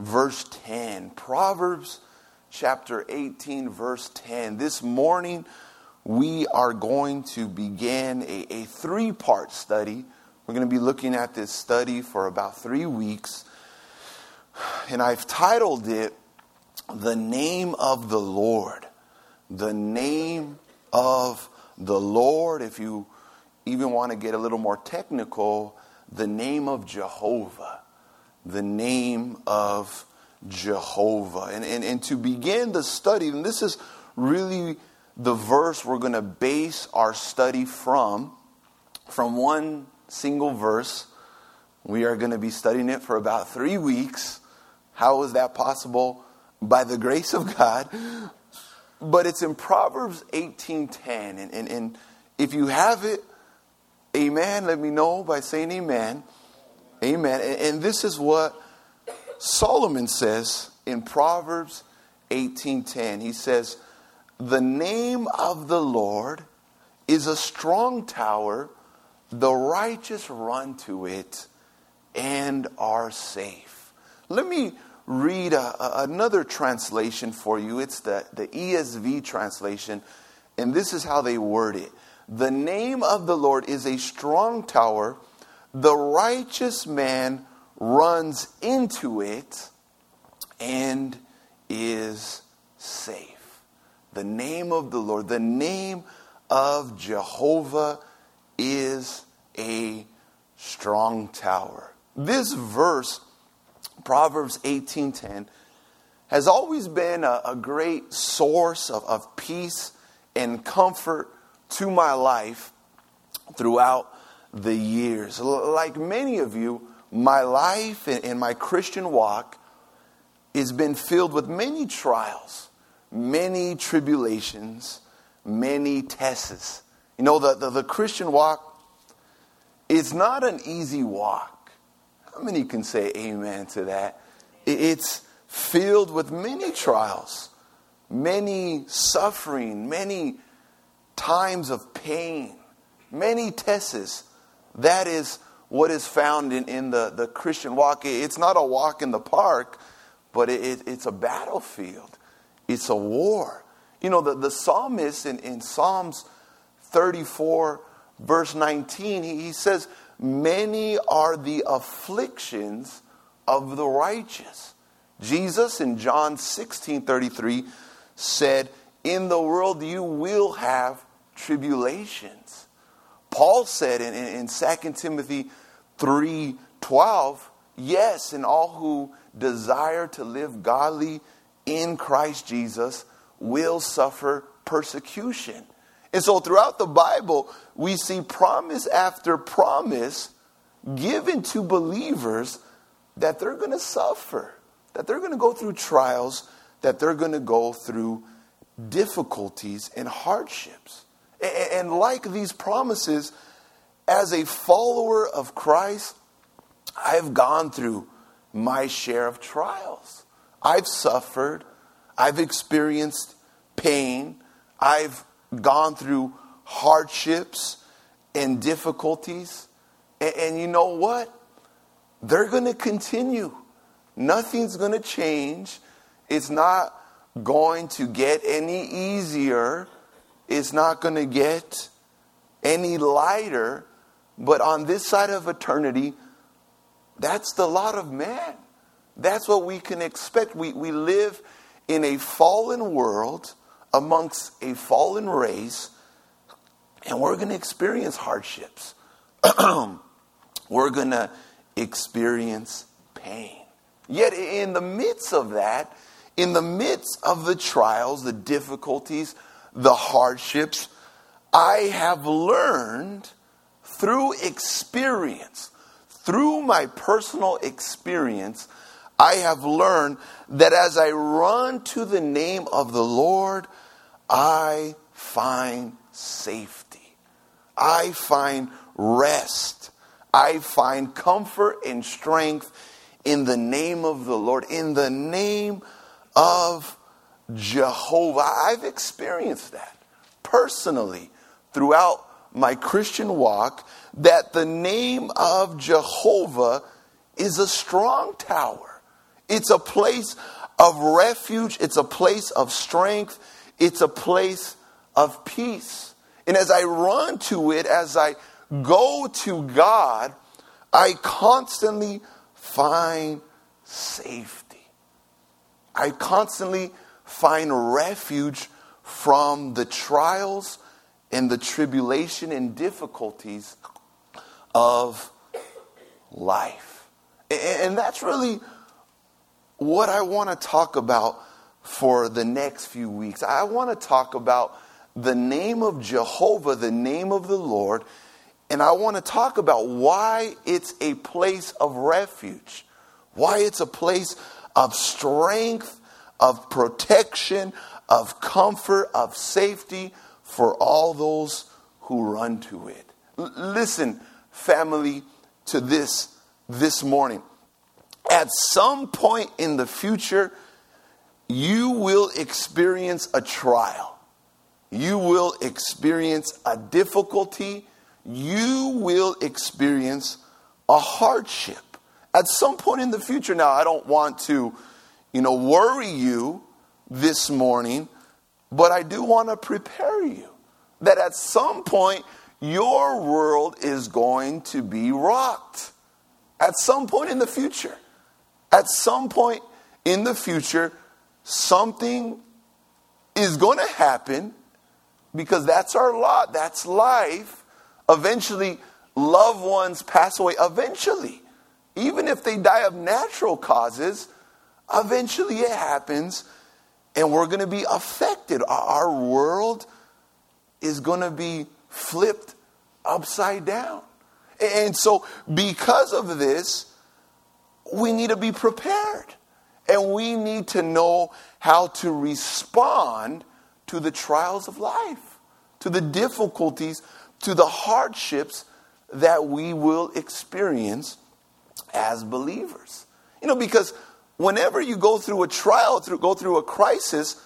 verse 10. Proverbs chapter 18, verse 10. This morning, we are going to begin a, a three part study. We're going to be looking at this study for about three weeks. And I've titled it, The Name of the Lord. The Name of the Lord. If you even want to get a little more technical, the name of Jehovah. The name of Jehovah. And, and, and to begin the study, and this is really the verse we're going to base our study from, from one single verse. We are going to be studying it for about three weeks. How is that possible? By the grace of God. But it's in Proverbs 18.10. And, and, and if you have it, amen, let me know by saying amen. Amen. And, and this is what Solomon says in Proverbs 18:10. He says, "The name of the Lord is a strong tower; the righteous run to it and are safe." Let me read a, a, another translation for you. It's the, the ESV translation, and this is how they word it. The name of the Lord is a strong tower; the righteous man runs into it and is safe. The name of the Lord, the name of Jehovah is a strong tower. This verse, Proverbs 18:10, has always been a, a great source of, of peace and comfort to my life throughout the years. Like many of you, my life and my Christian walk has been filled with many trials, many tribulations, many tests. You know, the, the, the Christian walk is not an easy walk. How many can say amen to that? It's filled with many trials, many suffering, many times of pain, many tests. That is what is found in, in the, the Christian walk. It's not a walk in the park, but it, it, it's a battlefield, it's a war. You know, the, the psalmist in, in Psalms 34, verse 19, he, he says, Many are the afflictions of the righteous. Jesus in John 16 33 said, In the world you will have tribulations. Paul said in, in, in 2 Timothy 3:12, yes, and all who desire to live godly in Christ Jesus will suffer persecution. And so throughout the Bible, we see promise after promise given to believers that they're going to suffer, that they're going to go through trials, that they're going to go through difficulties and hardships. And like these promises, as a follower of Christ, I've gone through my share of trials. I've suffered. I've experienced pain. I've gone through hardships and difficulties. And, and you know what? They're going to continue. Nothing's going to change. It's not going to get any easier. It's not going to get any lighter. But on this side of eternity, that's the lot of man. That's what we can expect. We, we live in a fallen world amongst a fallen race, and we're going to experience hardships. we're going to experience pain. Yet, in the midst of that, in the midst of the trials, the difficulties, the hardships, I have learned through experience, through my personal experience, I have learned that as I run to the name of the Lord, I find safety. I find rest. I find comfort and strength in the name of the Lord, in the name of Jehovah. I've experienced that personally throughout my Christian walk that the name of Jehovah is a strong tower. It's a place of refuge, it's a place of strength, it's a place of peace. And as I run to it, as I go to God, I constantly find safety. I constantly find refuge from the trials and the tribulation and difficulties of life. And that's really what I want to talk about for the next few weeks. I want to talk about the name of Jehovah, the name of the Lord, and I want to talk about why it's a place of refuge, why it's a place of strength, of protection, of comfort, of safety for all those who run to it. L- listen, family, to this this morning. At some point in the future, you will experience a trial. You will experience a difficulty. You will experience a hardship. At some point in the future, now, I don't want to, you know, worry you this morning, but I do want to prepare you that at some point your world is going to be rocked. At some point in the future. At some point in the future, something is going to happen because that's our lot, that's life. Eventually, loved ones pass away. Eventually, even if they die of natural causes, eventually it happens and we're going to be affected. Our world is going to be flipped upside down. And so, because of this, we need to be prepared. And we need to know how to respond to the trials of life, to the difficulties, to the hardships that we will experience as believers. You know, because whenever you go through a trial, through, go through a crisis,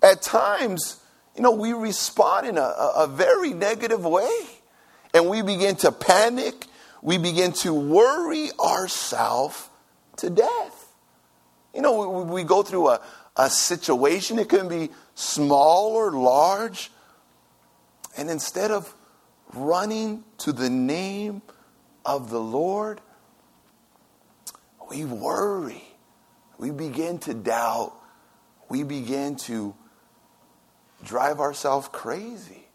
at times, you know, we respond in a, a very negative way. And we begin to panic. We begin to worry ourselves to death. You know, we, we go through a, a situation, it can be small or large. And instead of running to the name of the Lord, we worry. We begin to doubt. We begin to drive ourselves crazy.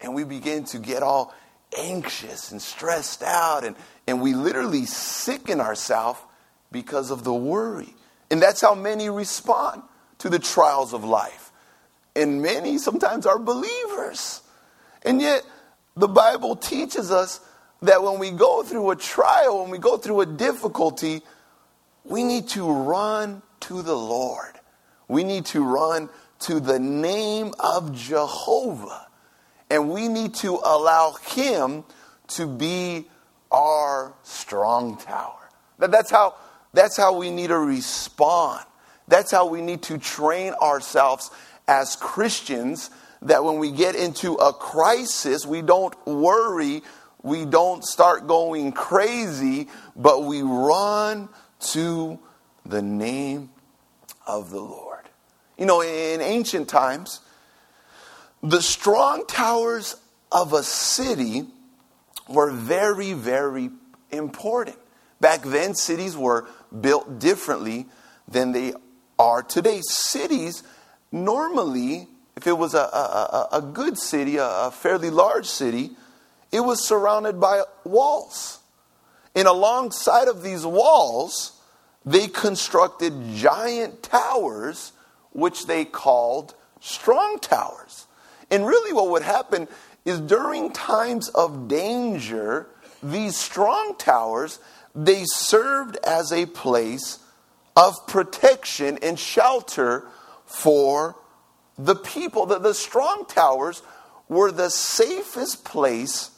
And we begin to get all anxious and stressed out. And, and we literally sicken ourselves because of the worry. And that's how many respond to the trials of life. And many sometimes are believers. And yet, the Bible teaches us that when we go through a trial, when we go through a difficulty, we need to run to the Lord. We need to run to the name of Jehovah. And we need to allow Him to be our strong tower. That's how, that's how we need to respond. That's how we need to train ourselves as Christians that when we get into a crisis, we don't worry, we don't start going crazy, but we run to the name of the Lord. You know, in ancient times, the strong towers of a city were very, very important. Back then, cities were built differently than they are today. Cities, normally, if it was a, a, a good city, a, a fairly large city, it was surrounded by walls. And alongside of these walls, they constructed giant towers which they called strong towers. And really, what would happen is during times of danger, these strong towers they served as a place of protection and shelter for the people. The, the strong towers were the safest place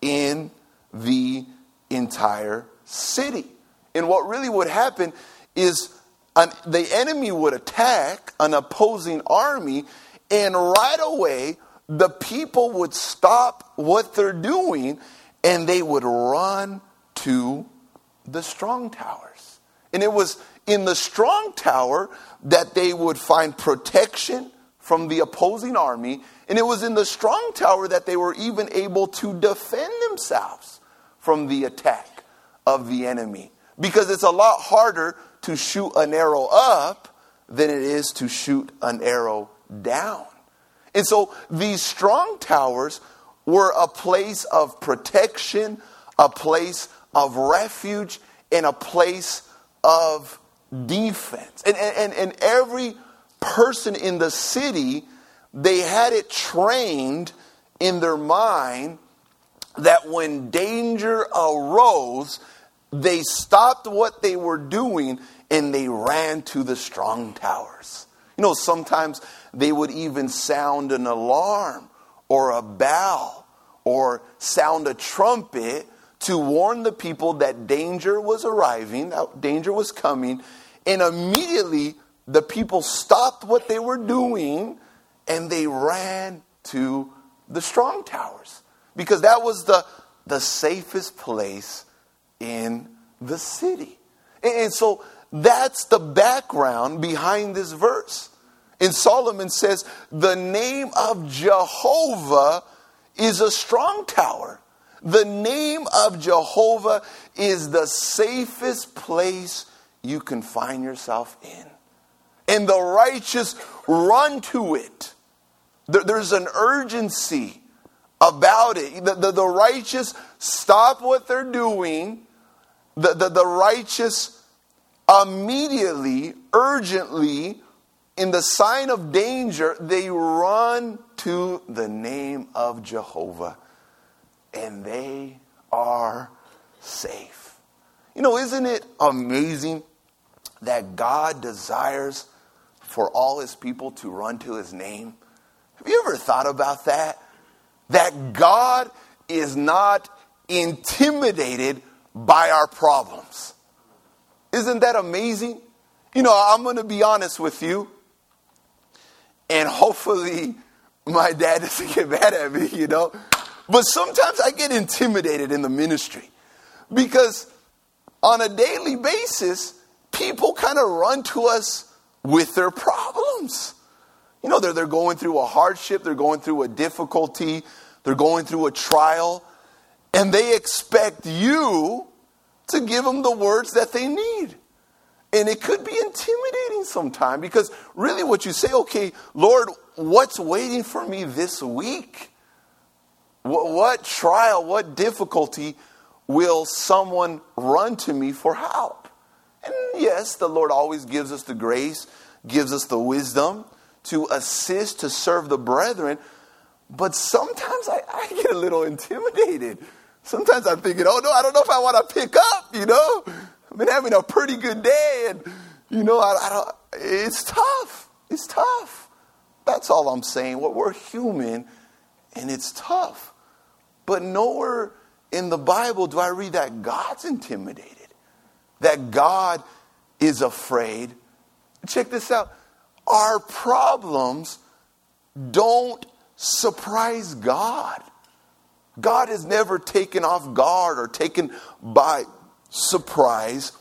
in the entire city. And what really would happen is an, the enemy would attack an opposing army, and right away, the people would stop what they're doing and they would run to the strong towers. And it was, in the strong tower that they would find protection from the opposing army. And it was in the strong tower that they were even able to defend themselves from the attack of the enemy. Because it's a lot harder to shoot an arrow up than it is to shoot an arrow down. And so these strong towers were a place of protection, a place of refuge, and a place of defense. And, and, and every person in the city, they had it trained in their mind that when danger arose, they stopped what they were doing and they ran to the strong towers. You know, sometimes they would even sound an alarm or a bell or sound a trumpet to warn the people that danger was arriving, that danger was coming, and immediately the people stopped what they were doing and they ran to the strong towers because that was the, the safest place in the city. And so that's the background behind this verse. And Solomon says, The name of Jehovah is a strong tower. The name of Jehovah is the safest place you can find yourself in. And the righteous run to it. There's an urgency about it. The, the, the righteous stop what they're doing. The, the, the righteous immediately, urgently, in the sign of danger, they run to the name of Jehovah and they are safe. You know, isn't it amazing that God desires for all his people to run to his name? Have you ever thought about that? That God is not intimidated by our problems. Isn't that amazing? You know, I'm going to be honest with you, and hopefully my dad doesn't get mad at me, you know. But sometimes I get intimidated in the ministry because on a daily basis, people kind of run to us with their problems. You know, they're, they're going through a hardship, they're going through a difficulty, they're going through a trial, and they expect you to give them the words that they need. And it could be intimidating sometimes because really what you say, okay, Lord, what's waiting for me this week? What, what trial, what difficulty will someone run to me for help? And yes, the Lord always gives us the grace, gives us the wisdom to assist, to serve the brethren. But sometimes I, I get a little intimidated. Sometimes I'm thinking, oh no, I don't know if I want to pick up, you know? I've been having a pretty good day, and, you know, I, I don't, it's tough. It's tough. That's all I'm saying. What we're human, and it's tough. But nowhere in the Bible do I read that God's intimidated, that God is afraid. Check this out our problems don't surprise God. God is never taken off guard or taken by surprise,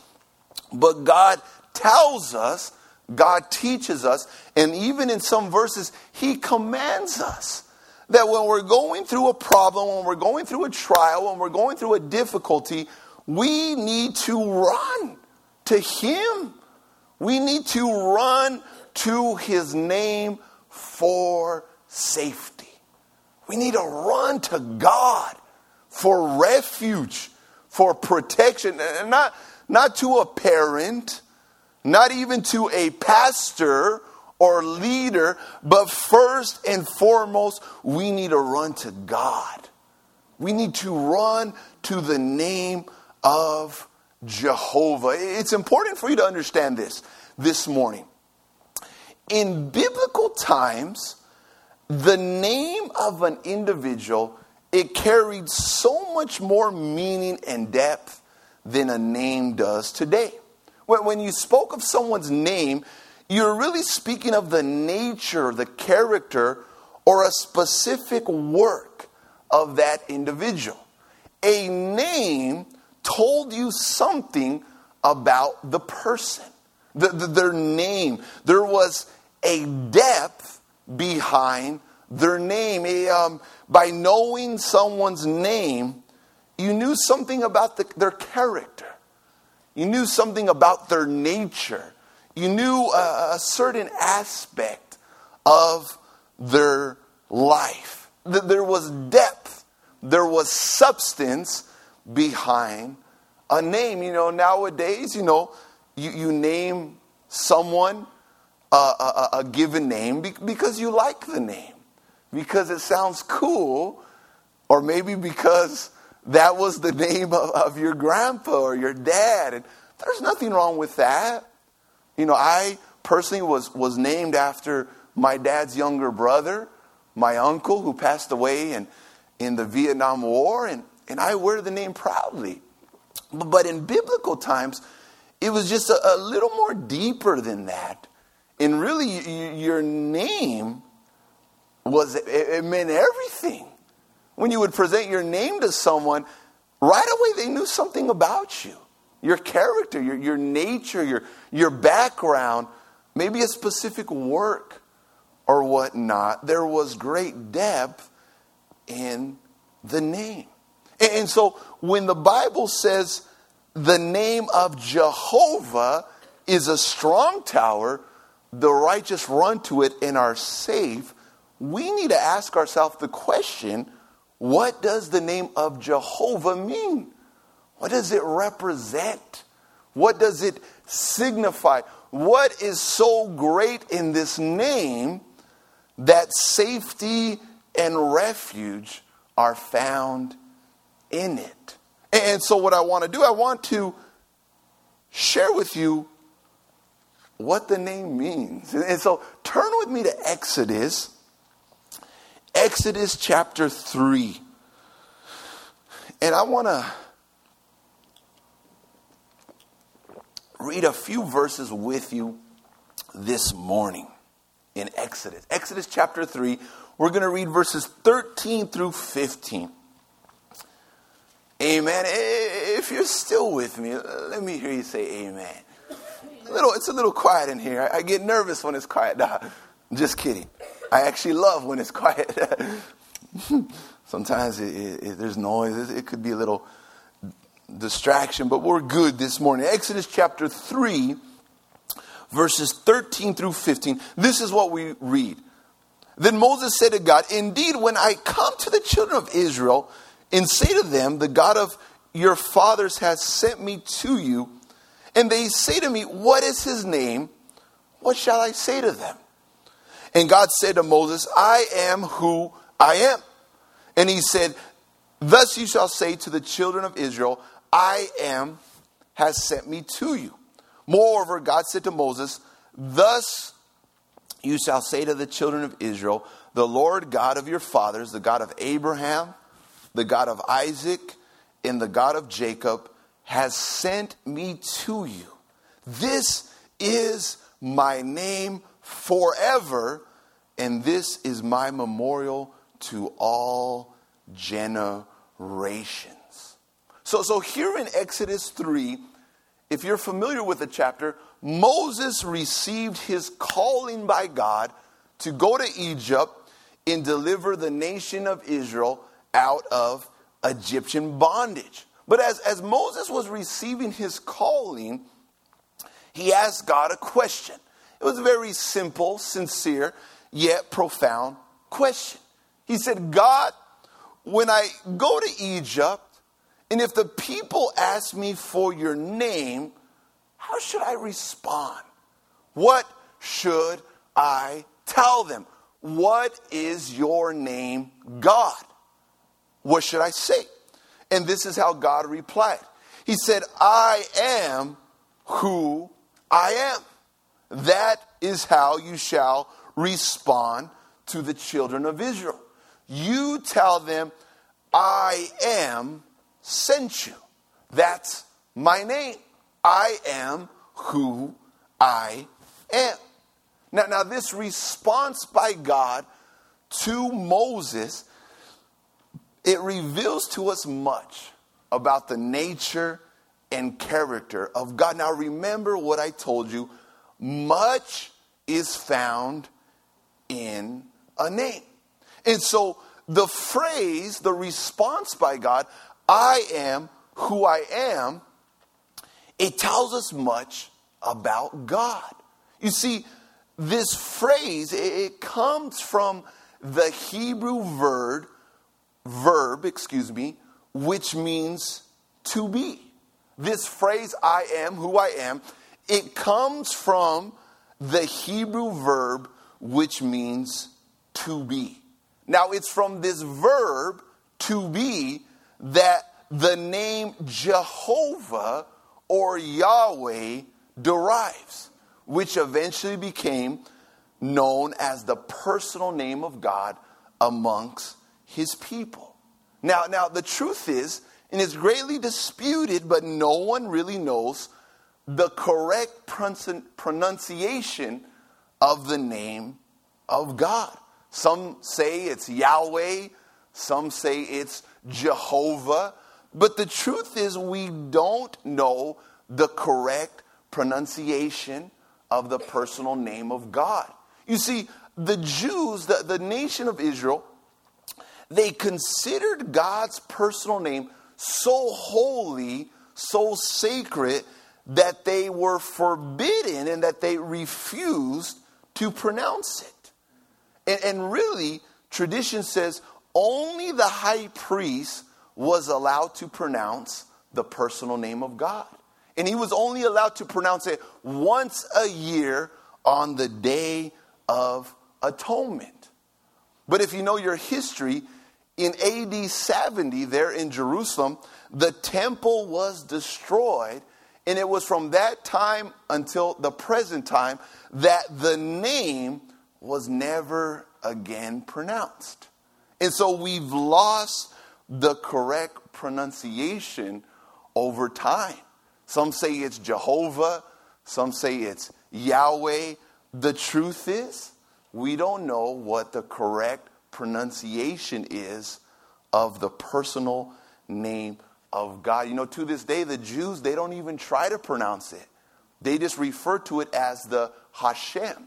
but God tells us, God teaches us, and even in some verses, He commands us that when we're going through a problem, when we're going through a trial, when we're going through a difficulty, we need to run to Him. We need to run to His name for safety. We need to run to God for refuge, for protection, and not, not to a parent, not even to a pastor or leader, but first and foremost, we need to run to God. We need to run to the name of Jehovah. It's important for you to understand this this morning. In biblical times, the name of an individual it carried so much more meaning and depth than a name does today. When you spoke of someone's name, you're really speaking of the nature, the character, or a specific work of that individual. A name told you something about the person. the, the, their name. There was a depth behind their name. A, um, by knowing someone's name, you knew something about the, their character. You knew something about their nature. You knew a, a certain aspect of their life. There was depth, there was substance behind a name. You know, nowadays, you know, you, you name someone a, a, a given name because you like the name, because it sounds cool, or maybe because that was the name of, of your grandpa or your dad. And there's nothing wrong with that. You know, I personally was, was named after my dad's younger brother, my uncle who passed away in, in the Vietnam War, and, and I wear the name proudly. But in biblical times, it was just a, a little more deeper than that. And really, your name was, it meant everything. When you would present your name to someone, right away they knew something about you your character, your, your nature, your, your background, maybe a specific work or whatnot. There was great depth in the name. And, and so when the Bible says the name of Jehovah is a strong tower, the righteous run to it and are safe, we need to ask ourselves the question what does the name of Jehovah mean? What does it represent? What does it signify? What is so great in this name that safety and refuge are found in it? And so, what I want to do, I want to share with you what the name means. And so, turn with me to Exodus, Exodus chapter 3. And I want to read a few verses with you this morning in Exodus. Exodus chapter 3, we're going to read verses 13 through 15. Amen. If you're still with me, let me hear you say amen. A little, it's a little quiet in here. I get nervous when it's quiet. Nah, just kidding. I actually love when it's quiet. Sometimes it, it, it, there's noise. It could be a little distraction, but we're good this morning. Exodus chapter 3, verses 13 through 15. This is what we read. Then Moses said to God, Indeed, when I come to the children of Israel and say to them, The God of your fathers has sent me to you, and they say to me, What is his name? What shall I say to them? And God said to Moses, I am who I am. And he said, Thus you shall say to the children of Israel, I am has sent me to you. Moreover, God said to Moses, Thus you shall say to the children of Israel, The Lord God of your fathers, the God of Abraham, the God of Isaac, and the God of Jacob, has sent me to you. This is my name forever, and this is my memorial to all generations. So, so here in Exodus 3, if you're familiar with the chapter, Moses received his calling by God to go to Egypt and deliver the nation of Israel out of Egyptian bondage. But as, as Moses was receiving his calling, he asked God a question. It was a very simple, sincere, yet profound question. He said, God, when I go to Egypt, and if the people ask me for your name, how should I respond? What should I tell them? What is your name, God? What should I say? And this is how God replied He said, I am who I am. That is how you shall respond to the children of Israel. You tell them, I am sent you. That's my name. I am who I am. Now, now this response by God to Moses, it reveals to us much about the nature and character of God. Now, remember what I told you much is found in a name. And so the phrase, the response by God, I am who I am, it tells us much about God. You see, this phrase, it comes from the Hebrew verb, verb, excuse me, which means to be. This phrase, I am who I am, it comes from the Hebrew verb which means to be. Now, it's from this verb to be that the name Jehovah or Yahweh derives, which eventually became known as the personal name of God amongst his people. Now, now the truth is, and it's greatly disputed, but no one really knows the correct pronunciation of the name of God. Some say it's Yahweh, some say it's Jehovah, but the truth is we don't know the correct pronunciation of the personal name of God. You see, the Jews, the, the nation of Israel, they considered God's personal name so holy, so sacred, that they were forbidden and that they refused to pronounce it. And, and really, tradition says only the high priest was allowed to pronounce the personal name of God. And he was only allowed to pronounce it once a year on the Day of Atonement. But if you know your history, in AD 70, there in Jerusalem, the temple was destroyed and it was from that time until the present time that the name was never again pronounced. And so we've lost the correct pronunciation over time. Some say it's Jehovah, some say it's Yahweh. The truth is, we don't know what the correct pronunciation is of the personal name of God. You know, to this day, the Jews, they don't even try to pronounce it. They just refer to it as the Hashem,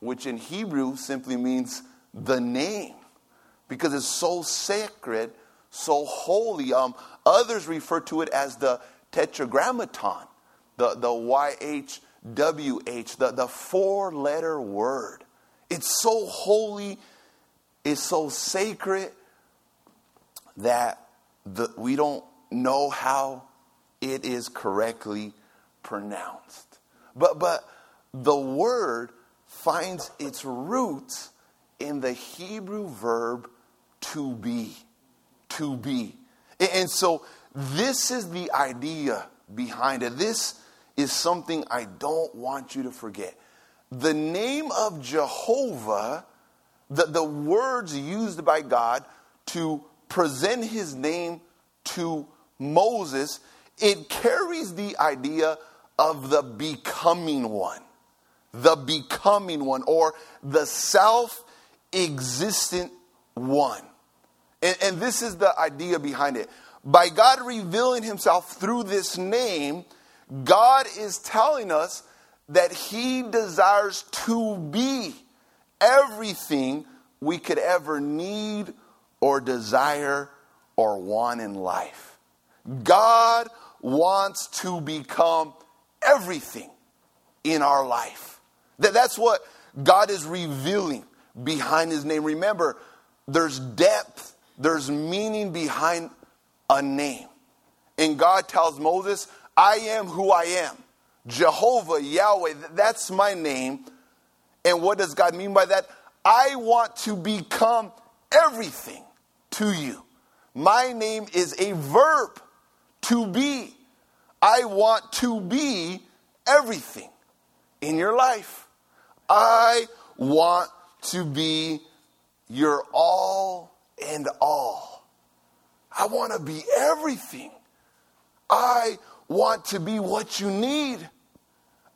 which in Hebrew simply means the name, because it's so sacred, so holy. Um, others refer to it as the tetragrammaton, the, the YHWH, the, the four letter word. It's so holy, it's so sacred that the, we don't know how it is correctly pronounced. But, but the word finds its roots in the Hebrew verb to be. To be. And so this is the idea behind it. This is something I don't want you to forget. The name of Jehovah, the, the words used by God to present his name to Moses, it carries the idea of the becoming one, the becoming one, or the self existent one. And, and, this is the idea behind it. By God revealing himself through this name, God is telling us that he desires to be everything we could ever need or desire or want in life. God wants to become everything in our life. That, that's what God is revealing behind his name. Remember, there's depth, there's meaning behind a name. And God tells Moses, I am who I am. Jehovah, Yahweh, that's my name. And what does God mean by that? I want to become everything to you. My name is a verb to be. I want to be everything in your life. I want to be your all and all. I want to be everything. I want to be what you need.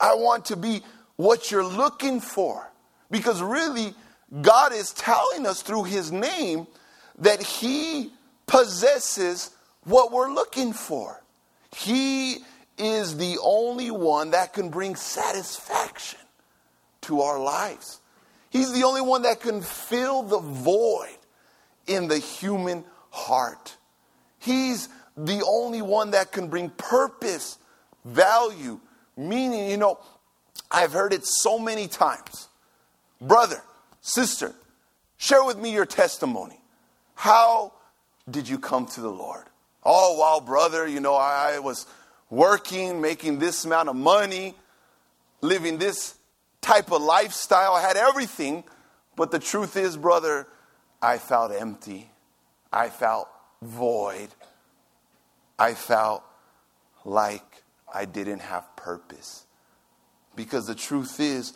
I want to be what you're looking for. Because really, God is telling us through His name that He possesses what we're looking for. He is the only one that can bring satisfaction. to our lives. He's the only one that can fill the void in the human heart. He's the only one that can bring purpose, value, meaning. You know, I've heard it so many times. Brother, sister, share with me your testimony. How did you come to the Lord? Oh, well, brother, you know, I was working, making this amount of money, living this type of lifestyle. I had everything. But the truth is, brother, I felt empty. I felt void. I felt like I didn't have purpose. Because the truth is,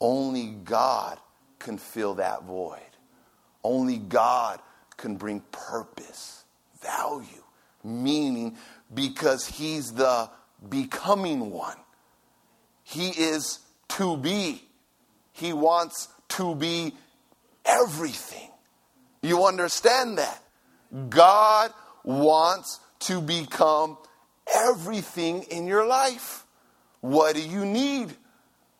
only God can fill that void. Only God can bring purpose, value, meaning, because He's the becoming one. He is to be. He wants to be everything. You understand that? God wants to become everything in your life. What do you need?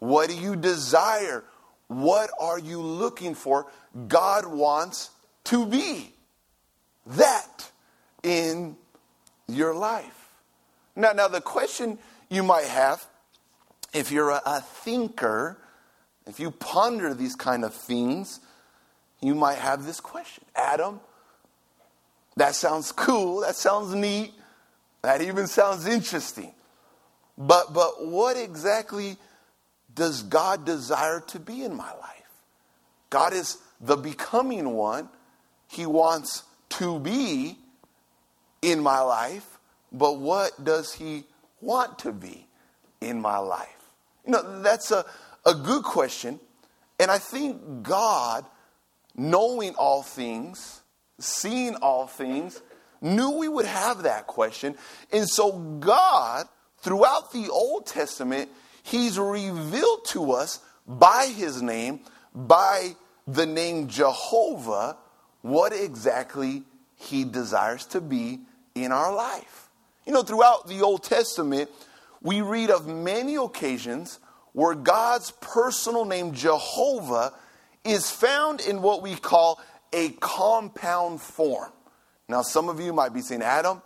What do you desire? What are you looking for? God wants to be that in your life. Now, now the question you might have, if you're a, a thinker, if you ponder these kind of things, you might have this question Adam, that sounds cool, that sounds neat, that even sounds interesting. But, but what exactly does God desire to be in my life? God is the becoming one. He wants to be in my life, but what does He want to be in my life? You know, that's a, a good question. And I think God, knowing all things, seeing all things, knew we would have that question. And so, God, throughout the Old Testament, He's revealed to us by His name, by the name Jehovah, what exactly He desires to be in our life. You know, throughout the Old Testament, we read of many occasions where God's personal name, Jehovah, is found in what we call a compound form. Now, some of you might be saying, Adam,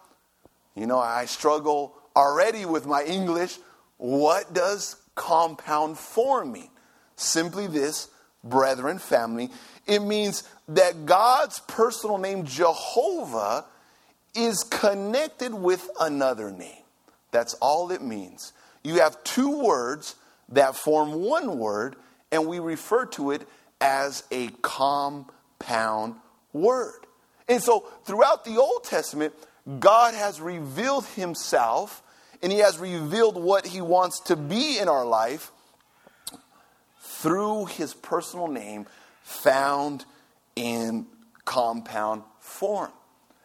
you know, I struggle already with my English. What does compound form mean? Simply this, brethren, family. It means that God's personal name, Jehovah, is connected with another name. That's all it means. You have two words that form one word, and we refer to it as a compound word. And so throughout the Old Testament, God has revealed himself and he has revealed what he wants to be in our life through his personal name found in compound form.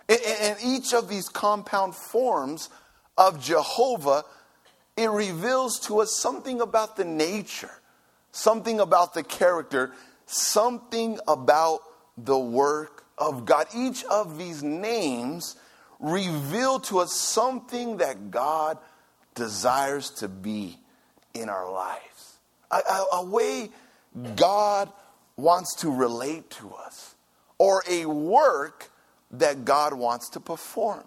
And each of these compound forms of Jehovah, it reveals to us something about the nature, something about the character, something about the work of God. Each of these names reveal to us something that God desires to be in our lives. A, a, a, way God wants to relate to us, or a work that God wants to perform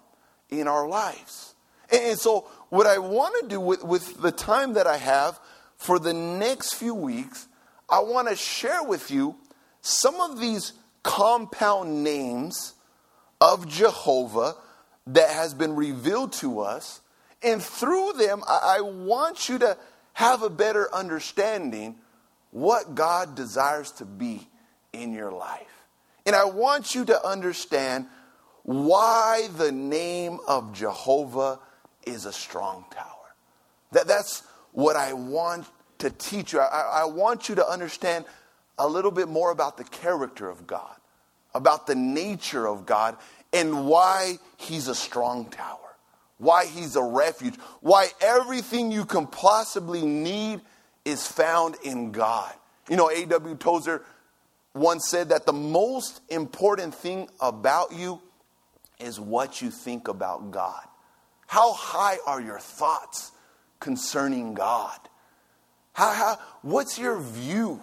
in our lives. And, and so, what I want to do with, with the time that I have for the next few weeks, I want to share with you some of these compound names of Jehovah that has been revealed to us. And through them, I, I want you to have a better understanding what God desires to be in your life. And I want you to understand why the name of Jehovah is a strong tower. That, that's what I want to teach you. I, I want you to understand a little bit more about the character of God, about the nature of God, and why He's a strong tower, why He's a refuge, why everything you can possibly need is found in God. You know, A.W. Tozer once said that the most important thing about you is what you think about God. How high are your thoughts concerning God? How, how, what's your view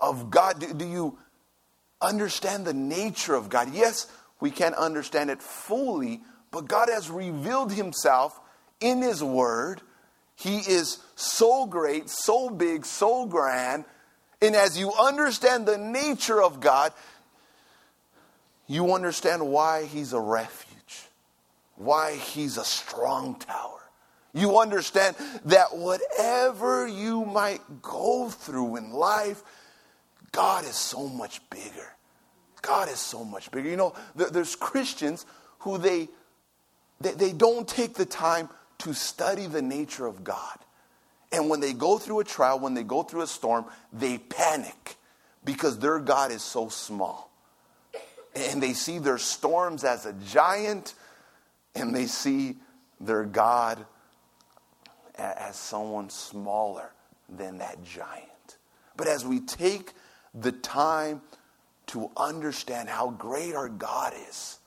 of God? Do, do you understand the nature of God? Yes, we can't understand it fully, but God has revealed himself in his word. He is so great, so big, so grand. And as you understand the nature of God, you understand why he's a refuge, why he's a strong tower. You understand that whatever you might go through in life, God is so much bigger. God is so much bigger. You know, there's Christians who they, they, they don't take the time to study the nature of God. And when they go through a trial, when they go through a storm, they panic because their God is so small. And they see their storms as a giant, and they see their God as someone smaller than that giant. But as we take the time to understand how great our God is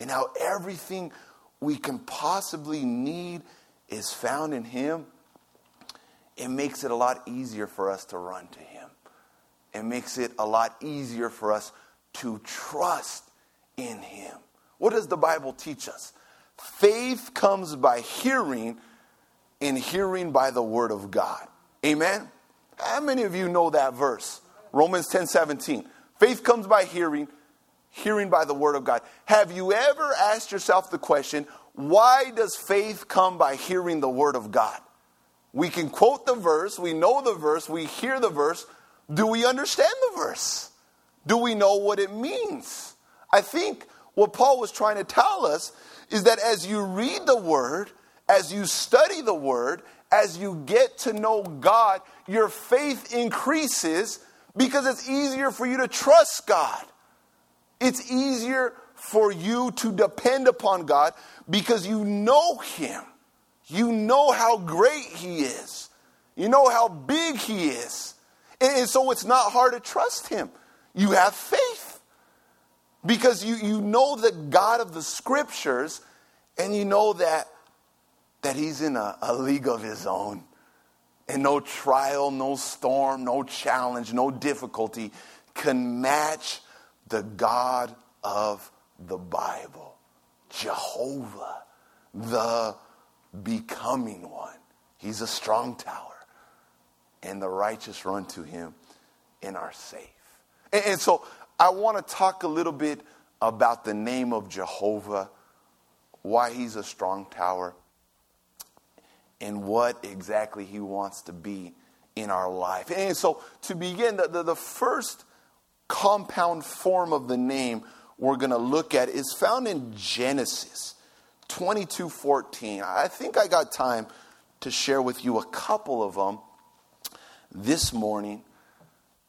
and how everything we can possibly need is found in Him, it makes it a lot easier for us to run to Him. It makes it a lot easier for us to trust in Him. What does the Bible teach us? Faith comes by hearing, and hearing by the Word of God. Amen? How many of you know that verse? Romans 10 17. Faith comes by hearing, hearing by the word of God. Have you ever asked yourself the question, why does faith come by hearing the word of God? We can quote the verse, we know the verse, we hear the verse. Do we understand the verse? Do we know what it means? I think what Paul was trying to tell us is that as you read the word, as you study the word, as you get to know God, your faith increases because it's easier for you to trust God. It's easier for you to depend upon God because you know Him. You know how great He is. You know how big He is. And, so it's not hard to trust Him. You have faith because you, you know the God of the scriptures and you know that, that He's in a, a league of His own. And no trial, no storm, no challenge, no difficulty can match the God of the Bible, Jehovah, the becoming one. He's a strong tower, and the righteous run to him and are safe. And, and so I want to talk a little bit about the name of Jehovah, why he's a strong tower and what exactly He wants to be in our life. And so, to begin, the, the, the first compound form of the name we're going to look at is found in Genesis 22 14. I think I got time to share with you a couple of them this morning,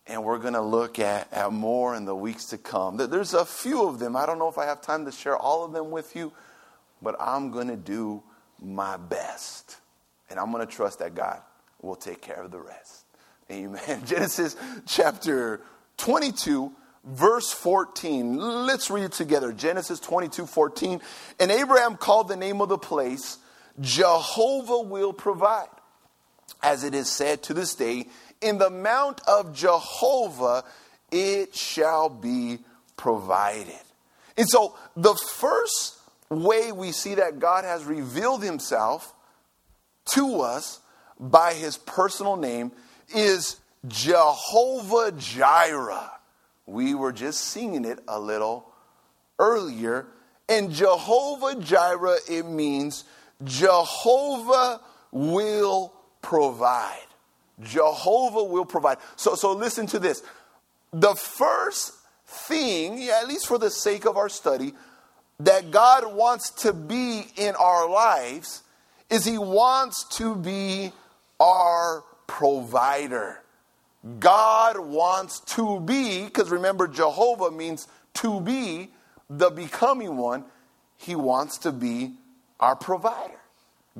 and we're going to look at, at more in the weeks to come. There's a few of them. I don't know if I have time to share all of them with you, but I'm going to do my best. And I'm going to trust that God will take care of the rest. Amen. Genesis chapter 22, verse 14. Let's read it together. Genesis 22, 14. And Abraham called the name of the place Jehovah will provide. As it is said to this day, in the mount of Jehovah it shall be provided. And so the first way we see that God has revealed himself to us by his personal name is Jehovah Jireh. We were just singing it a little earlier. And Jehovah Jireh, it means Jehovah will provide. Jehovah will provide. So, so listen to this. The first thing, at least for the sake of our study, that God wants to be in our lives is he wants to be our provider. God wants to be, because remember, Jehovah means to be the becoming one. He wants to be our provider.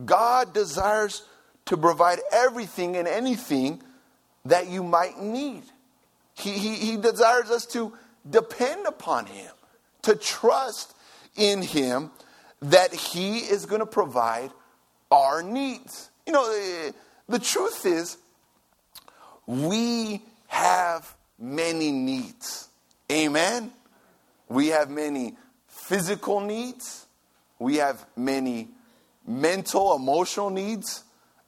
God desires to provide everything and anything that you might need. He, he, he desires us to depend upon Him, to trust in Him that He is going to provide our needs. You know, eh, the truth is, we have many needs. Amen? We have many physical needs, we have many mental, emotional needs,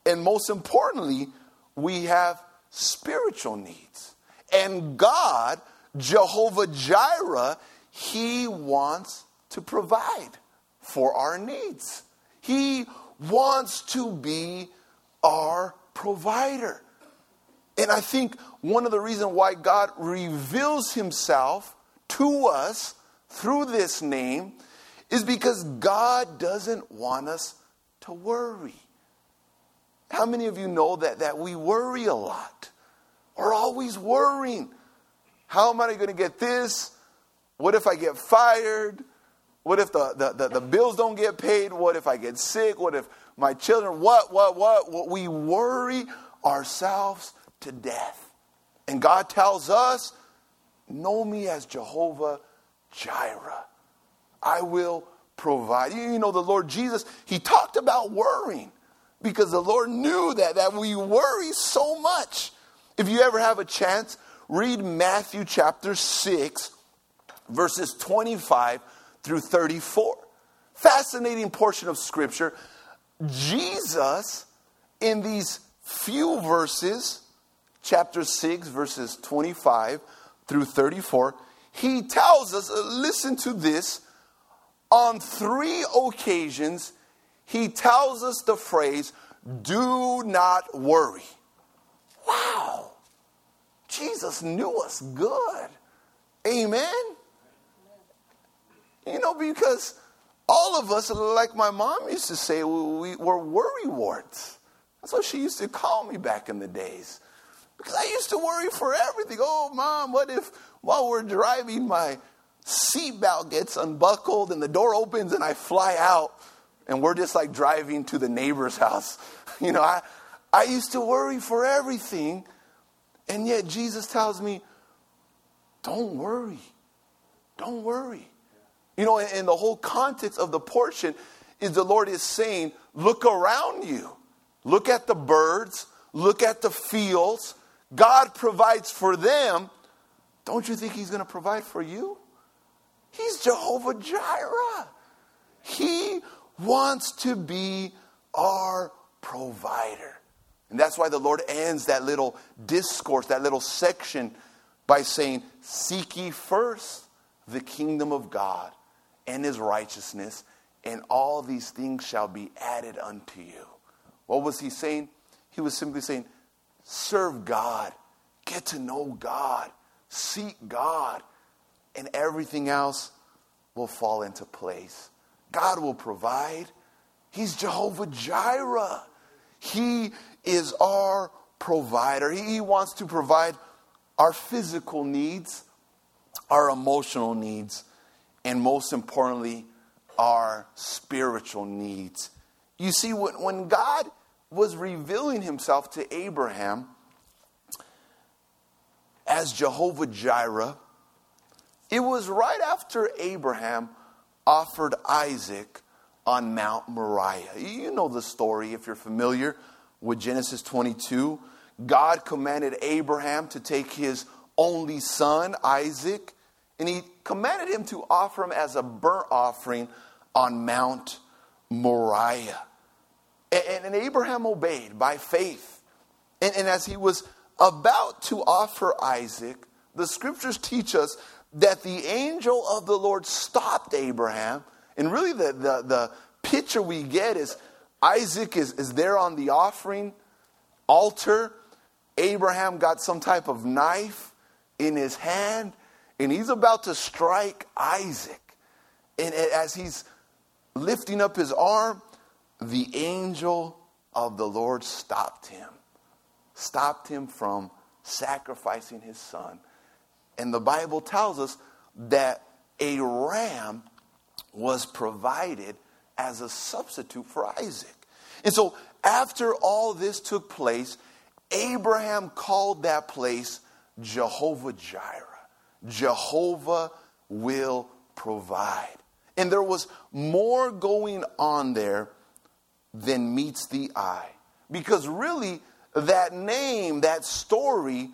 and most importantly, we have spiritual needs. And God, Jehovah Jireh, He wants to provide for our needs. He wants to be our provider. And I think one of the reasons why God reveals himself to us through this name is because God doesn't want us to worry. How many of you know that, that we worry a lot? We're always worrying. How am I going to get this? What if I get fired? What if the, the, the, the, bills don't get paid? What if I get sick? What if my children, what, what, what? what? We worry ourselves to death. And God tells us, Know me as Jehovah Jireh. I will provide. You know, the Lord Jesus, He talked about worrying because the Lord knew that, that we worry so much. If you ever have a chance, read Matthew chapter 6, verses 25 through 34. Fascinating portion of scripture. Jesus, in these few verses, chapter 6, verses 25 through 34, he tells us, uh, listen to this, on three occasions, he tells us the phrase, do not worry. Wow. Jesus knew us good. Amen. You know, because all of us, like my mom used to say, we were worry warts. That's what she used to call me back in the days. Because I used to worry for everything. Oh, mom, what if while we're driving, my seatbelt gets unbuckled and the door opens and I fly out and we're just like driving to the neighbor's house? You know, I, I used to worry for everything. And yet Jesus tells me, don't worry. Don't worry. You know, and the whole context of the portion is the Lord is saying, look around you. Look at the birds. Look at the fields. God provides for them. Don't you think He's going to provide for you? He's Jehovah Jireh. He wants to be our provider. And that's why the Lord ends that little discourse, that little section, by saying, Seek ye first the kingdom of God and his righteousness, and all these things shall be added unto you. What was he saying? He was simply saying, serve God, get to know God, seek God, and everything else will fall into place. God will provide. He's Jehovah Jireh. He is our provider. He wants to provide our physical needs, our emotional needs, and most importantly, our spiritual needs. You see, when God was revealing himself to Abraham as Jehovah Jireh, it was right after Abraham offered Isaac on Mount Moriah. You know the story if you're familiar with Genesis 22. God commanded Abraham to take his only son, Isaac, and he commanded him to offer him as a burnt offering on Mount Moriah. And, and Abraham obeyed by faith. And, and as he was about to offer Isaac, the scriptures teach us that the angel of the Lord stopped Abraham. And really, the, the, the picture we get is Isaac is, is there on the offering altar. Abraham got some type of knife in his hand and he's about to strike Isaac. And as he's lifting up his arm, the angel of the Lord stopped him, stopped him from sacrificing his son. And the Bible tells us that a ram was provided as a substitute for Isaac. And so, after all this took place, Abraham called that place Jehovah Jireh. Jehovah will provide. And there was more going on there than meets the eye. Because really, that name, that story,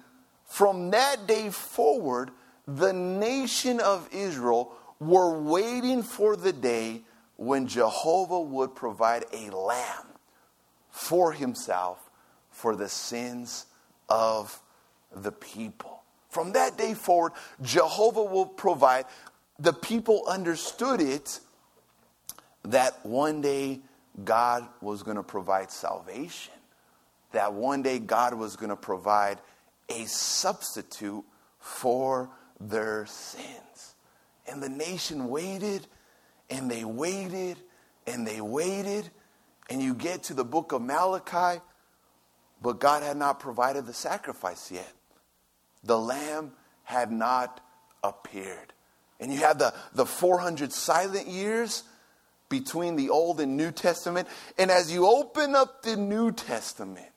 from that day forward, the nation of Israel were waiting for the day when Jehovah would provide a lamb for himself for the sins of the people. From that day forward, Jehovah will provide. The people understood it that one day God was going to provide salvation, that one day God was going to provide a substitute for their sins. And the nation waited and they waited and they waited. And you get to the book of Malachi, but God had not provided the sacrifice yet. The lamb had not appeared. And you have the, the 400 silent years between the Old and New Testament. And as you open up the New Testament,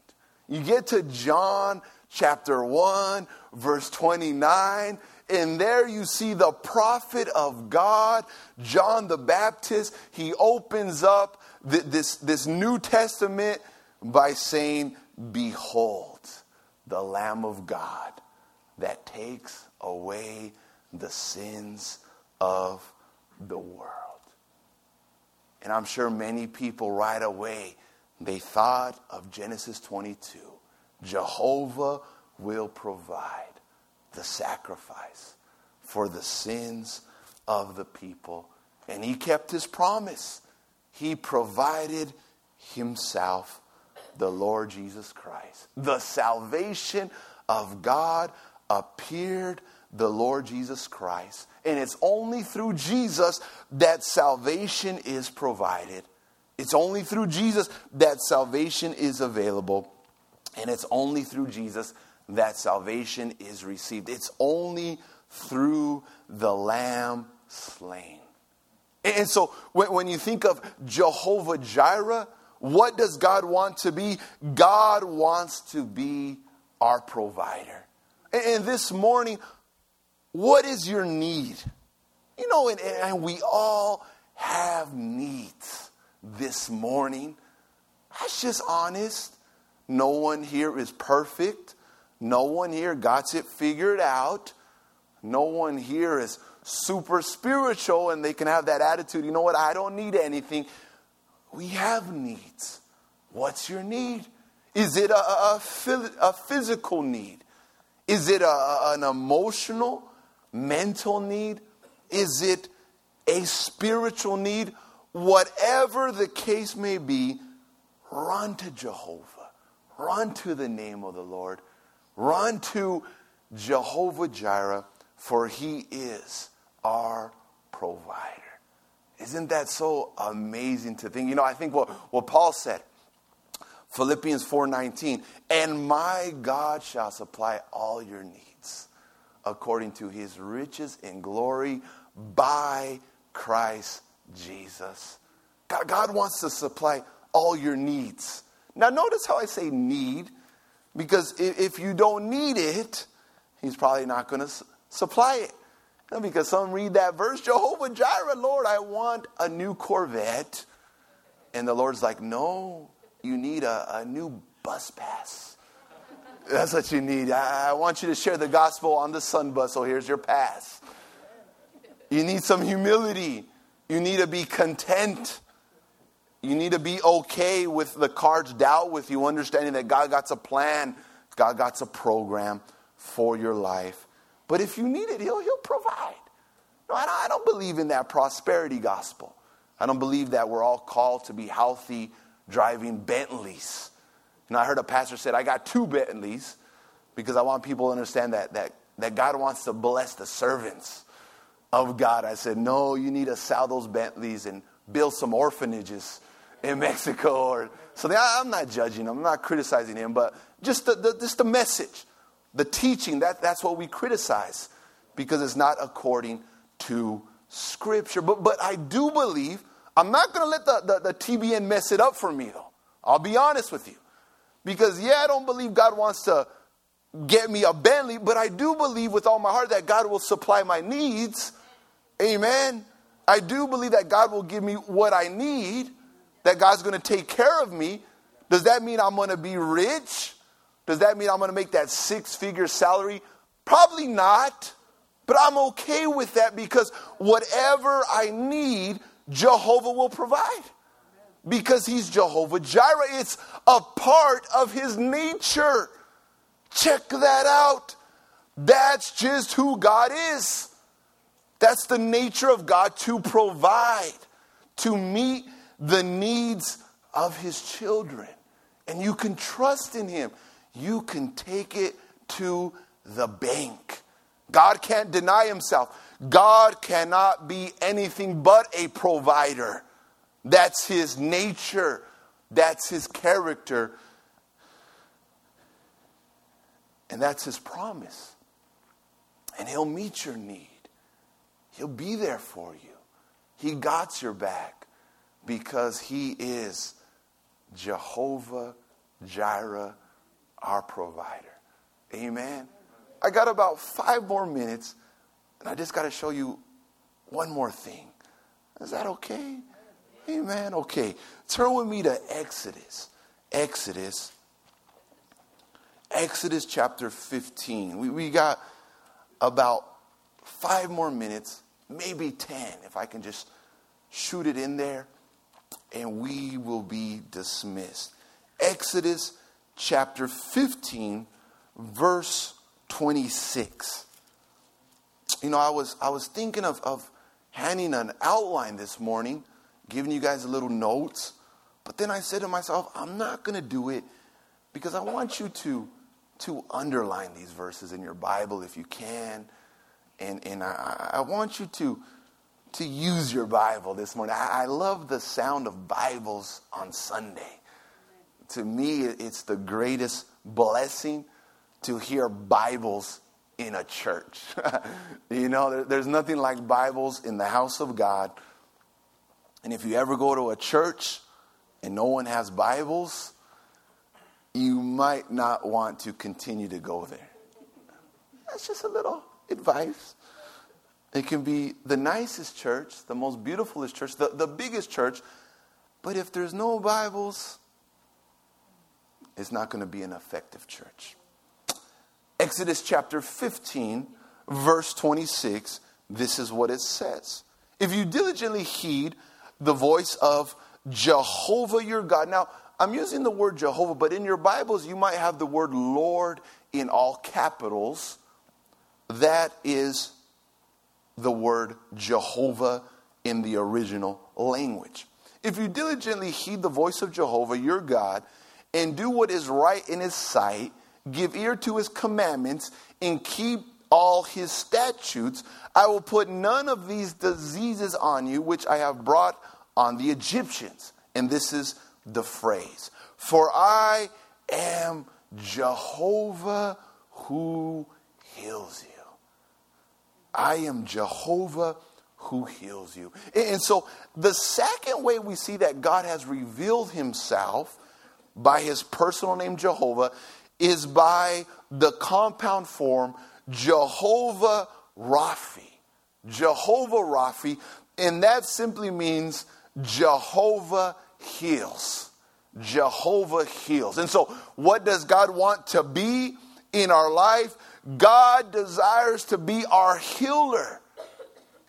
you get to John chapter 1, verse 29, and there you see the prophet of God, John the Baptist. He opens up this, this New Testament by saying, Behold, the Lamb of God that takes away the sins of the world. And I'm sure many people right away, they thought of Genesis 22. Jehovah will provide the sacrifice for the sins of the people. And he kept his promise. He provided himself, the Lord Jesus Christ. The salvation of God appeared, the Lord Jesus Christ. And it's only through Jesus that salvation is provided. It's only through Jesus that salvation is available. And it's only through Jesus that salvation is received. It's only through the Lamb slain. And so when, you think of Jehovah Jireh, what does God want to be? God wants to be our provider. And this morning, what is your need? You know, and, and we all have needs this morning. That's just honest. No one here is perfect. No one here got it figured out. No one here is super spiritual and they can have that attitude, you know what, I don't need anything. We have needs. What's your need? Is it a, a, a physical need? Is it a, an emotional, mental need? Is it a spiritual need? Whatever the case may be, run to Jehovah. Run to the name of the Lord. Run to Jehovah Jireh, for he is our provider. Isn't that so amazing to think? You know, I think what, what Paul said, Philippians 4:19, and my God shall supply all your needs according to his riches in glory by Christ Jesus. God, God wants to supply all your needs. Now, notice how I say need, because if you don't need it, He's probably not going to supply it. because some read that verse, Jehovah Jireh, Lord, I want a new Corvette. And the Lord's like, no, you need a, a new bus pass. That's what you need. I, I want you to share the gospel on the sun bus, so here's your pass. You need some humility. You need to be content. You need to be okay with the cards dealt with you, understanding that God got a plan, God got a program for your life. But if you need it, He'll, he'll provide. No, I don't, I don't believe in that prosperity gospel. I don't believe that we're all called to be healthy driving Bentleys. And I heard a pastor said, I got two Bentleys because I want people to understand that, that, that God wants to bless the servants of God. I said, no, you need to sell those Bentleys and build some orphanages in Mexico. Or, so I'm not judging him, I'm not criticizing him, but just the, the, just the message, the teaching, that, that's what we criticize because it's not according to Scripture. But, but I do believe, I'm not going to let the, the, the TBN mess it up for me, though. I'll be honest with you. Because, yeah, I don't believe God wants to get me a Bentley, but I do believe with all my heart that God will supply my needs. Amen. I do believe that God will give me what I need that God's going to take care of me, does that mean I'm going to be rich? Does that mean I'm going to make that six figure salary? Probably not. But I'm okay with that because whatever I need, Jehovah will provide. Because he's Jehovah Jireh. It's a part of his nature. Check that out. That's just who God is. That's the nature of God to provide, to meet the needs of his children. And you can trust in him. You can take it to the bank. God can't deny himself. God cannot be anything but a provider. That's his nature, that's his character, and that's his promise. And he'll meet your need, he'll be there for you. He got your back because he is Jehovah Jireh, our provider. Amen. I got about five more minutes, and I just got to show you one more thing. Is that okay? Amen. Okay. Turn with me to Exodus. Exodus. Exodus chapter 15. We, we got about five more minutes, maybe 10, if I can just shoot it in there, and we will be dismissed. Exodus chapter 15, verse 26. You know, I was, I was thinking of, of handing an outline this morning, giving you guys a little notes, but then I said to myself, I'm not going to do it because I want you to, to underline these verses in your Bible if you can. And, and I, I want you to, to use your Bible this morning. I, I love the sound of Bibles on Sunday. To me, it's the greatest blessing to hear Bibles in a church. you know, there, there's nothing like Bibles in the house of God. And if you ever go to a church and no one has Bibles, you might not want to continue to go there. That's just a little advice. It can be the nicest church, the most beautifulest church, the, the biggest church, but if there's no Bibles, it's not going to be an effective church. Exodus chapter 15, verse 26, this is what it says. If you diligently heed the voice of Jehovah your God. Now, I'm using the word Jehovah, but in your Bibles, you might have the word Lord in all capitals. That is the word Jehovah in the original language. If you diligently heed the voice of Jehovah your God and do what is right in his sight, give ear to his commandments, and keep all his statutes, I will put none of these diseases on you which I have brought on the Egyptians. And this is the phrase For I am Jehovah who heals you. I am Jehovah who heals you. And so the second way we see that God has revealed himself by his personal name Jehovah is by the compound form Jehovah Raphi. Jehovah Raphi, and that simply means Jehovah heals. Jehovah heals. And so, what does God want to be in our life? God desires to be our healer.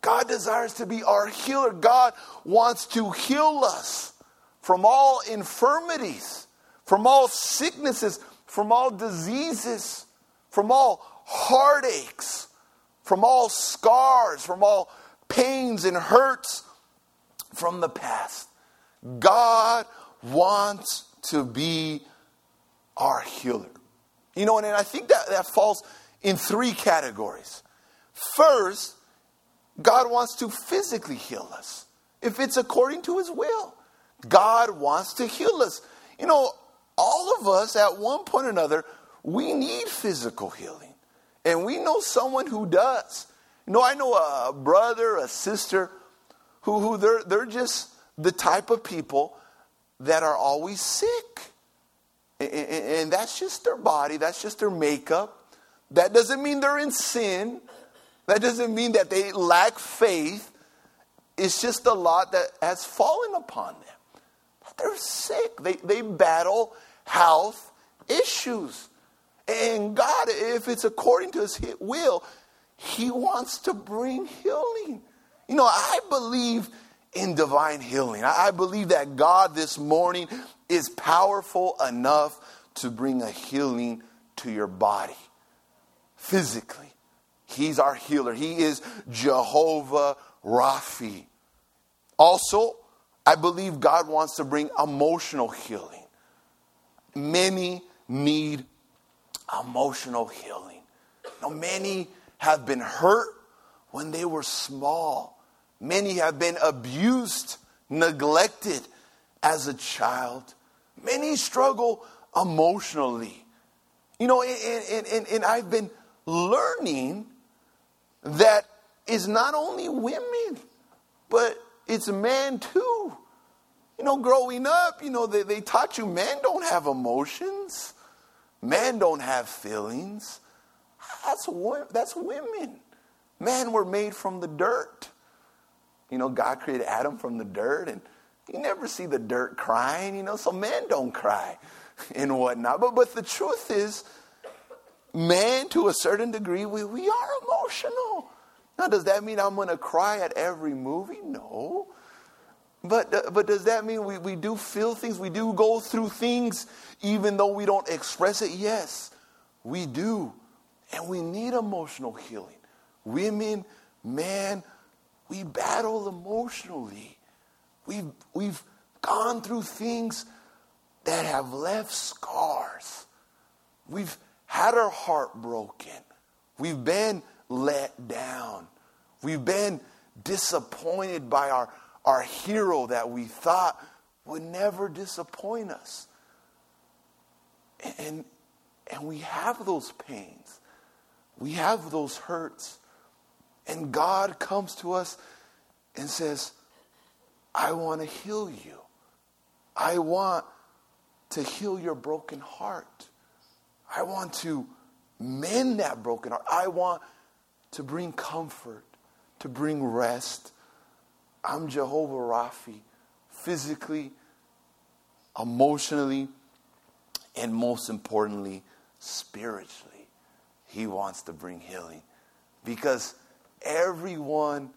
God desires to be our healer. God wants to heal us from all infirmities, from all sicknesses, from all diseases, from all heartaches, from all scars, from all pains and hurts from the past. God wants to be our healer. You know, and I think that, that falls in three categories. First, God wants to physically heal us if it's according to his will. God wants to heal us. You know, all of us at one point or another, we need physical healing. And we know someone who does. You know, I know a brother, a sister, who, who they're, they're just the type of people that are always sick. And, and, and that's just their body, that's just their makeup. That doesn't mean they're in sin. That doesn't mean that they lack faith. It's just a lot that has fallen upon them. They're sick. They, they battle health issues. And God, if it's according to his will, he wants to bring healing. You know, I believe in divine healing. I believe that God this morning is powerful enough to bring a healing to your body physically. He's our healer. He is Jehovah Raphi. Also, I believe God wants to bring emotional healing. Many need emotional healing. Now, many have been hurt when they were small. Many have been abused, neglected as a child. Many struggle emotionally. You know, and, and, and I've been learning that it's not only women, but it's men too. You know, growing up, you know, they, they taught you men don't have emotions, men don't have feelings. That's, that's women. Men were made from the dirt. You know, God created Adam from the dirt, and you never see the dirt crying, you know, so men don't cry and whatnot. But, but the truth is, man, to a certain degree, we, we are emotional. Now, does that mean I'm going to cry at every movie? No. But, uh, but does that mean we, we do feel things? We do go through things even though we don't express it? Yes, we do. And we need emotional healing. Women, man, we battle emotionally. We've, we've gone through things that have left scars. We've had our heart broken. We've been let down. We've been disappointed by our, our hero that we thought would never disappoint us. And, and we have those pains. We have those hurts. And God comes to us and says, I want to heal you. I want to heal your broken heart. I want to mend that broken heart. I want to bring comfort, to bring rest. I'm Jehovah Raphi, physically, emotionally, and most importantly, spiritually. He wants to bring healing because everyone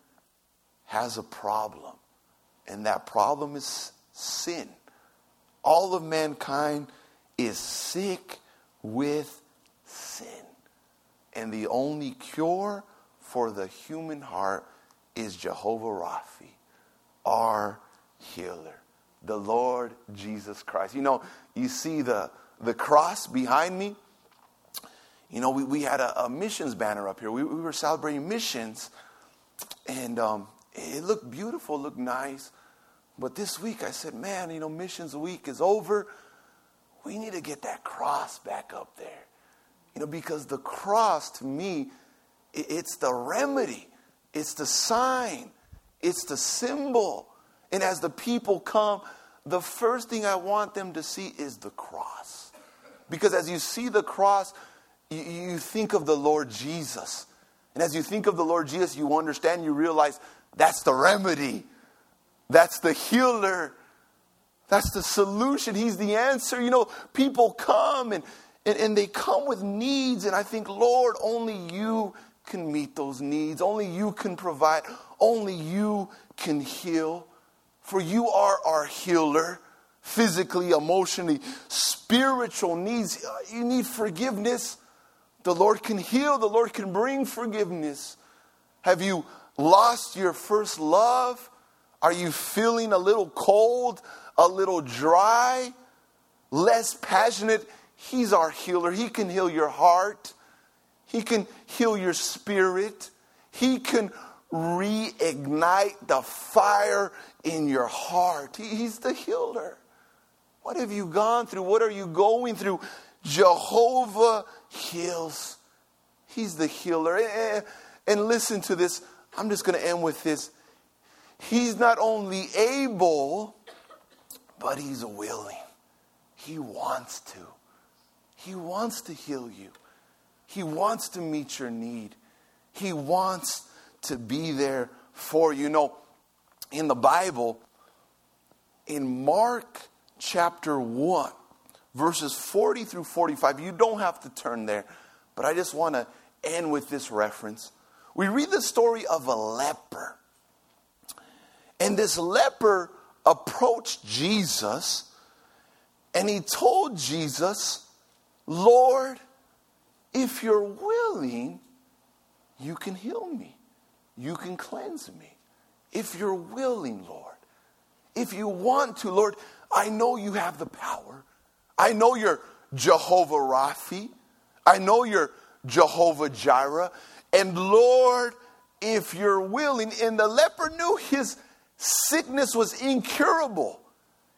has a problem, and that problem is sin. All of mankind is sick with sin. And the only cure for the human heart is Jehovah Raphi, our healer, the Lord Jesus Christ. You know, you see the, the cross behind me. You know, we, we had a, a missions banner up here. We, we were celebrating missions, and um, it looked beautiful, looked nice. But this week I said, man, you know, missions week is over. We need to get that cross back up there. You know, because the cross to me, it's the remedy, it's the sign, it's the symbol. And as the people come, the first thing I want them to see is the cross. Because as you see the cross, you, you think of the Lord Jesus. And as you think of the Lord Jesus, you understand, you realize that's the remedy, that's the healer, that's the solution. He's the answer. You know, people come and, and, and they come with needs, and I think, Lord, only you can meet those needs. Only you can provide. Only you can heal. For you are our healer physically, emotionally, spiritual needs. You need forgiveness. The Lord can heal, the Lord can bring forgiveness. Have you lost your first love? Are you feeling a little cold, a little dry, less passionate? He's our healer. He can heal your heart, He can heal your spirit, He can reignite the fire in your heart. He's the healer. What have you gone through? What are you going through? Jehovah heals. He's the healer. And listen to this. I'm just going to end with this. He's not only able, but he's willing. He wants to. He wants to heal you. He wants to meet your need. He wants to be there for you. you know, in the Bible, in Mark chapter 1, verses 40 through 45. You don't have to turn there, but I just want to end with this reference. We read the story of a leper. And this leper approached Jesus and he told Jesus, Lord, if you're willing, you can heal me. You can cleanse me. If you're willing, Lord. If you want to, Lord, I know you have the power. I know you're Jehovah Raphi. I know you're Jehovah Jireh. And Lord, if you're willing, and the leper knew his sickness was incurable.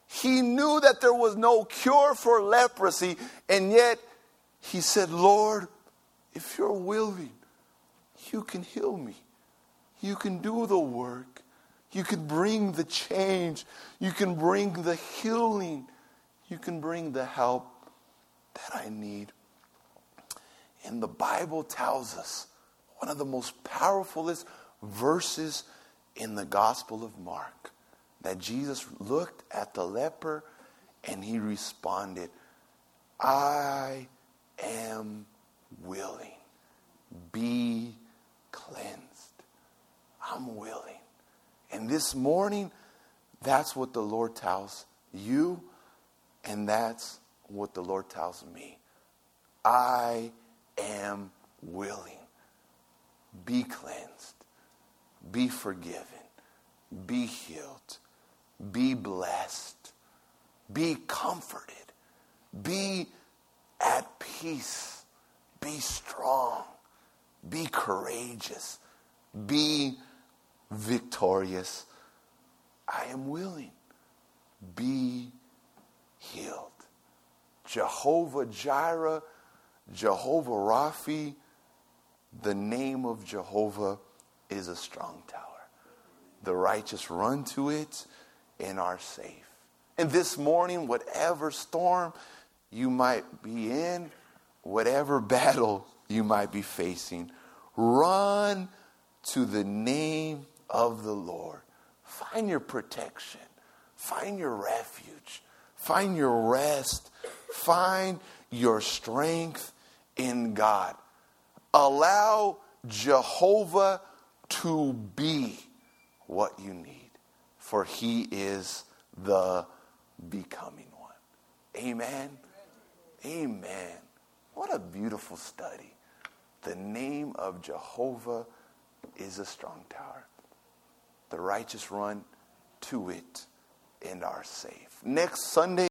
He knew that there was no cure for leprosy, and yet he said, Lord, if you're willing, you can heal me. You can do the work. You can bring the change. You can bring the healing. You can bring the help that I need. And the Bible tells us one of the most powerfulest verses in the Gospel of Mark that Jesus looked at the leper and he responded, I am willing. Be cleansed. I'm willing. And this morning, that's what the Lord tells you, and that's what the Lord tells me. I am willing. Be cleansed. Be forgiven. Be healed. Be blessed. Be comforted. Be at peace. Be strong. Be courageous. Be victorious. I am willing. Be healed. Jehovah Jireh, Jehovah Raphi, the name of Jehovah is a strong tower. The righteous run to it and are safe. And this morning, whatever storm you might be in, whatever battle you might be facing, run to the name of the Lord. Find your protection, find your refuge, find your rest, find your strength in God. Allow Jehovah to be what you need, for he is the becoming one. Amen. Amen. What a beautiful study. The name of Jehovah is a strong tower. The righteous run to it and are safe. Next Sunday,